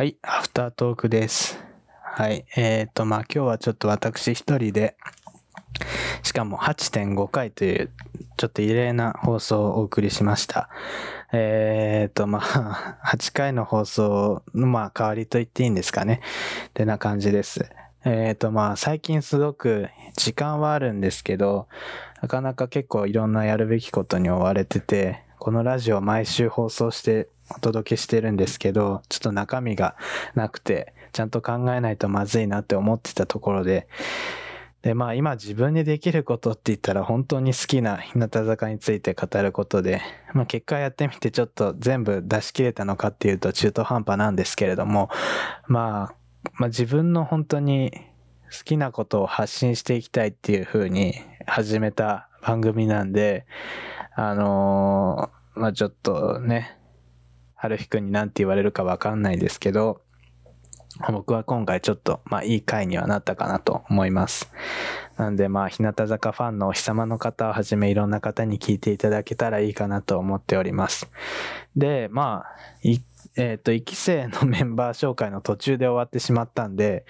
はい、アフタートークです。はい、えっ、ー、と、まあ今日はちょっと私一人で、しかも8.5回という、ちょっと異例な放送をお送りしました。えっ、ー、と、まあ、8回の放送の、まあ、代わりと言っていいんですかね。ってな感じです。えっ、ー、と、まあ、最近すごく時間はあるんですけど、なかなか結構いろんなやるべきことに追われてて、このラジオ毎週放送してお届けしてるんですけど、ちょっと中身がなくて、ちゃんと考えないとまずいなって思ってたところで、で、まあ今自分にできることって言ったら本当に好きな日向坂について語ることで、まあ結果やってみてちょっと全部出し切れたのかっていうと中途半端なんですけれども、まあ、まあ自分の本当に好きなことを発信していきたいっていう風に始めた番組なんで、あのー、まあちょっとね、春日くんに何て言われるかわかんないですけど、僕は今回ちょっと、まあいい回にはなったかなと思います。なんでまあ日向坂ファンのお日様の方をはじめいろんな方に聞いていただけたらいいかなと思っております。で、まあ、えっ、ー、と、1期生のメンバー紹介の途中で終わってしまったんで、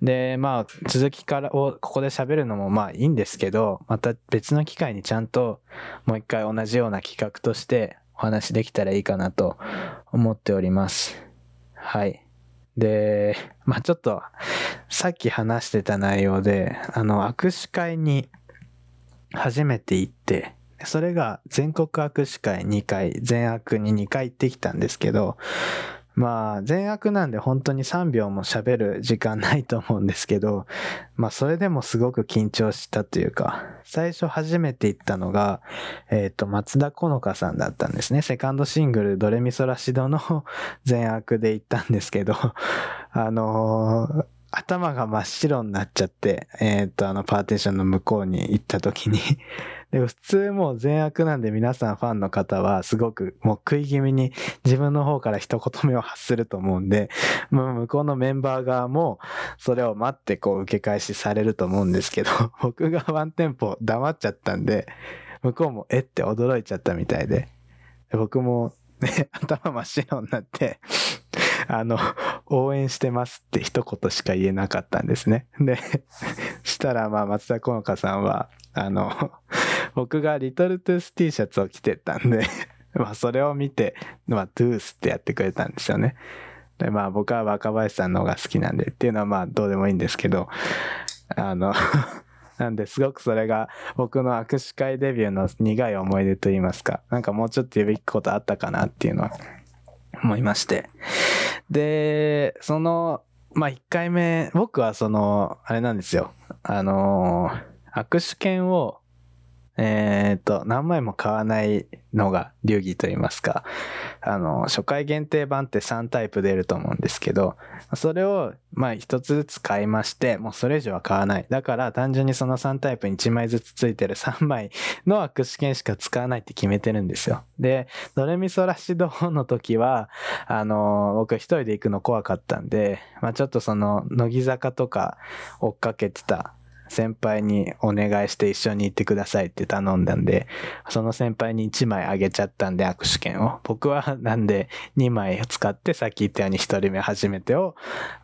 で、まあ、続きからをここで喋るのもまあいいんですけど、また別の機会にちゃんともう一回同じような企画としてお話できたらいいかなと思っております。はい。で、まあちょっと、さっき話してた内容で、あの、握手会に初めて行って、それが全国握手会2回、全握に2回行ってきたんですけど、まあ、善悪なんで本当に3秒も喋る時間ないと思うんですけど、まあ、それでもすごく緊張したというか、最初初めて行ったのが、えっ、ー、と、松田好花さんだったんですね。セカンドシングル、ドレミソラシドの 善悪で行ったんですけど、あのー頭が真っ白になっちゃって、えっ、ー、と、あのパーテーションの向こうに行った時に でも普通もう善悪なんで皆さんファンの方はすごくもう食い気味に自分の方から一言目を発すると思うんで、もう向こうのメンバー側もそれを待ってこう受け返しされると思うんですけど、僕がワンテンポ黙っちゃったんで、向こうもえって驚いちゃったみたいで、僕もね、頭真っ白になってあの、応援してますって一言しか言えなかったんですね。で、したらまあ松田好花さんは、あの、僕がリトルトゥース T シャツを着てたんで まあそれを見て、まあトゥースってやってくれたんですよね。で、まあ僕は若林さんの方が好きなんでっていうのはまあどうでもいいんですけど、あの なんですごくそれが僕の握手会デビューの苦い思い出と言いますか、なんかもうちょっと言うべきことあったかなっていうのは思いまして。で、その、まあ1回目、僕はその、あれなんですよ。あの握手券をえっ、と、何枚も買わないのが流儀と言いますか、あの、初回限定版って3タイプ出ると思うんですけど、それを、まあ一つずつ買いまして、もうそれ以上は買わない。だから単純にその3タイプに1枚ずつついてる3枚の握手券しか使わないって決めてるんですよ。で、ドレミソラシドの時は、あの、僕一人で行くの怖かったんで、まあちょっとその、乃木坂とか追っかけてた先輩にお願いして一緒に行ってくださいって頼んだんで、その先輩に1枚あげちゃったんで握手券を。僕はなんで2枚使ってさっき言ったように1人目初めてを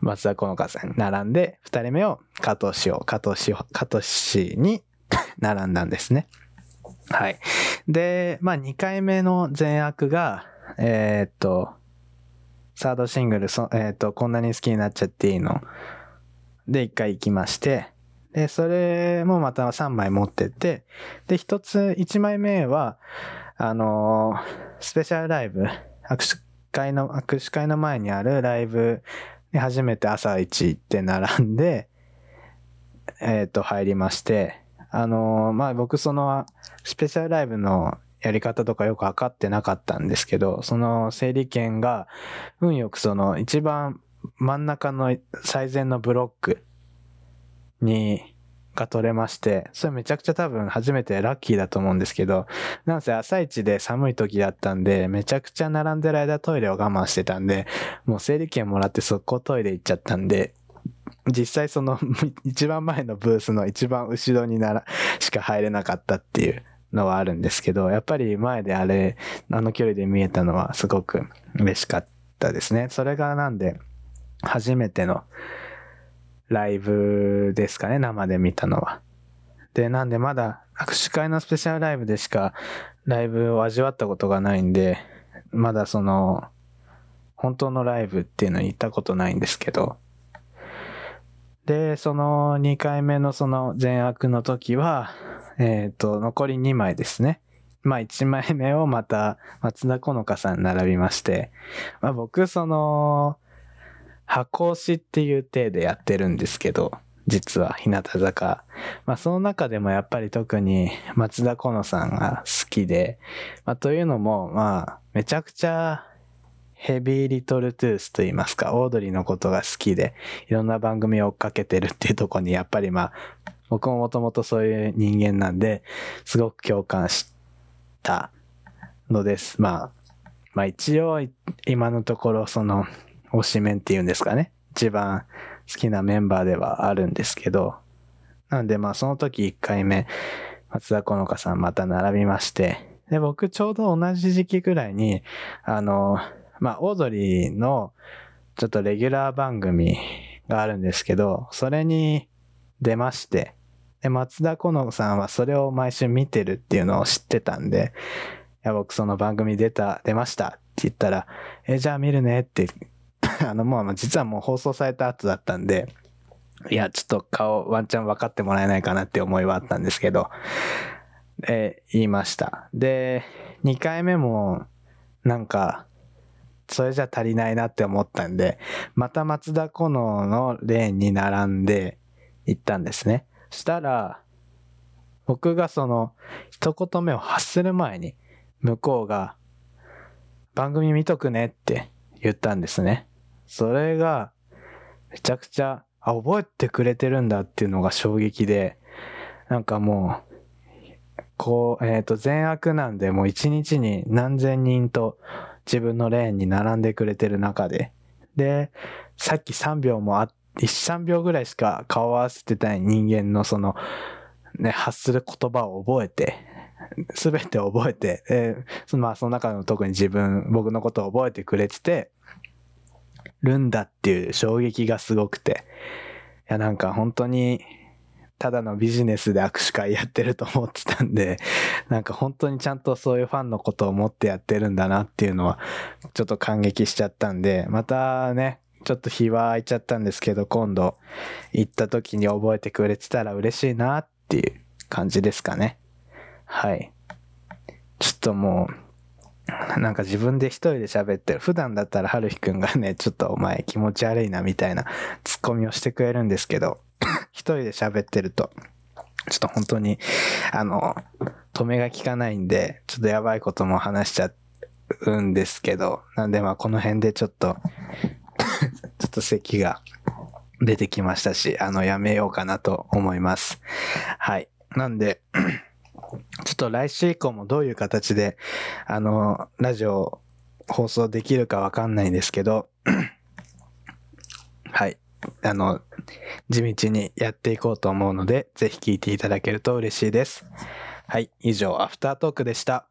松田好花さんに並んで、2人目を加藤氏を、加藤氏を、加藤氏に 並んだんですね。はい。で、まあ2回目の善悪が、えー、っと、サードシングル、そえー、っと、こんなに好きになっちゃっていいの？で、1回行きまして、で、それもまた3枚持ってて、で、1つ、1枚目は、あのスペシャルライブ、握手会の、握手会の前にあるライブに初めて朝一行って並んで、えっ、ー、と、入りまして、あのまあ、僕その、スペシャルライブのやり方とかよくわかってなかったんですけど、その整理券が、運よくその一番真ん中の最善のブロックに、が取れまして、それめちゃくちゃ多分初めてラッキーだと思うんですけど、なんせ朝一で寒い時だったんで、めちゃくちゃ並んでる間トイレを我慢してたんで、もう整理券もらって速攻トイレ行っちゃったんで、実際その 一番前のブースの一番後ろになら、しか入れなかったっていうのはあるんですけど、やっぱり前であれ、あの距離で見えたのはすごく嬉しかったですね。それがなんで、初めてのライブですかね、生で見たのは。で、なんでまだ握手会のスペシャルライブでしかライブを味わったことがないんで、まだその、本当のライブっていうのに行ったことないんですけど、で、その2回目のその善悪の時は、えっ、ー、と、残り2枚ですね。まあ1枚目をまた松田好花さん並びまして、まあ僕その、箱押しっていう体でやってるんですけど、実は日向坂。まあその中でもやっぱり特に松田好花さんが好きで、まあというのもまあめちゃくちゃヘビーリトルトゥースと言いますか、オードリーのことが好きで、いろんな番組を追っかけてるっていうとこにやっぱりまあ僕ももともとそういう人間なんで、すごく共感したのです。まあ、まあ一応今のところその推しメンっていうんですかね。一番好きなメンバーではあるんですけど、なんでまあその時1回目、松田好花さんまた並びまして、で、僕ちょうど同じ時期ぐらいに、あの、まあオードリーのちょっとレギュラー番組があるんですけど、それに出まして、で、松田好花さんはそれを毎週見てるっていうのを知ってたんで、いや、僕その番組出た、出ましたって言ったら、え、じゃあ見るねって あの、もう実はもう放送された後だったんで、いや、ちょっと顔、ワンチャン分かってもらえないかなって思いはあったんですけど、え言いました。で、2回目も、なんか、それじゃ足りないなって思ったんで、また松田好花のレーンに並んで行ったんですね。したら、僕がその、一言目を発する前に、向こうが、番組見とくねって言ったんですね。それが、めちゃくちゃ、あ、覚えてくれてるんだっていうのが衝撃で、なんかもう、こう、えっ、ー、と、善悪なんで、もう一日に何千人と自分のレーンに並んでくれてる中で、で、さっき3秒もあ、1、3秒ぐらいしか顔合わせてない人間のその、ね、発する言葉を覚えて、すべて覚えて、えー、まあその中の特に自分、僕のことを覚えてくれてて、るんだっていう衝撃がすごくて、いやなんか本当にただのビジネスで握手会やってると思ってたんで、なんか本当にちゃんとそういうファンのことを思ってやってるんだなっていうのは、ちょっと感激しちゃったんで、またね、ちょっと日は空いちゃったんですけど、今度行った時に覚えてくれてたら嬉しいなっていう感じですかね。はい。ちょっともう、なんか自分で一人で喋ってる。普段だったら春日くんがね、ちょっとお前気持ち悪いなみたいなツッコミをしてくれるんですけど、一人で喋ってると、ちょっと本当に、あの、止めが効かないんで、ちょっとやばいことも話しちゃうんですけど、なんでまあこの辺でちょっと ちょっと咳が出てきましたし、あの、やめようかなと思います。はい。なんでちょっと来週以降もどういう形で、あの、ラジオ放送できるかわかんないんですけど、はい。あの、地道にやっていこうと思うので、ぜひ聴いていただけると嬉しいです。はい。以上、アフタートークでした。